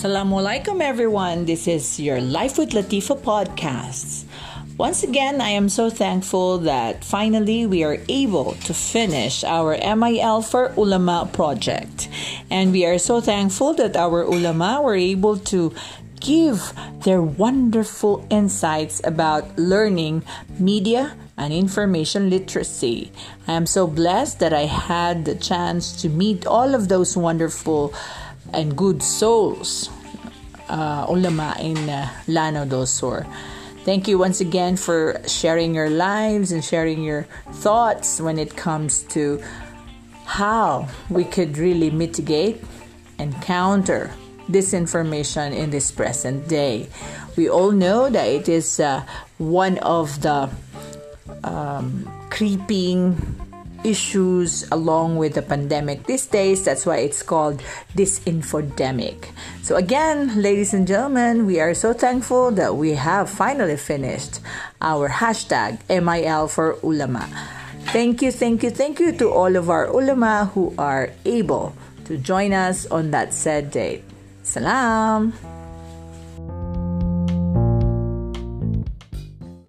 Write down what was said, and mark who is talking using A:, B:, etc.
A: Assalamualaikum everyone. This is your Life with Latifa podcast. Once again, I am so thankful that finally we are able to finish our MIL for Ulama project. And we are so thankful that our ulama were able to give their wonderful insights about learning media and information literacy. I am so blessed that I had the chance to meet all of those wonderful and good souls, uh, ulama in uh, Lanao del Sur. Thank you once again for sharing your lives and sharing your thoughts when it comes to how we could really mitigate and counter disinformation in this present day. We all know that it is uh, one of the um, creeping issues along with the pandemic these days. That's why it's called disinfodemic. So, again, ladies and gentlemen, we are so thankful that we have finally finished our hashtag MIL for Ulama. Thank you, thank you, thank you to all of our ulama who are able to join us on that said date. Salam.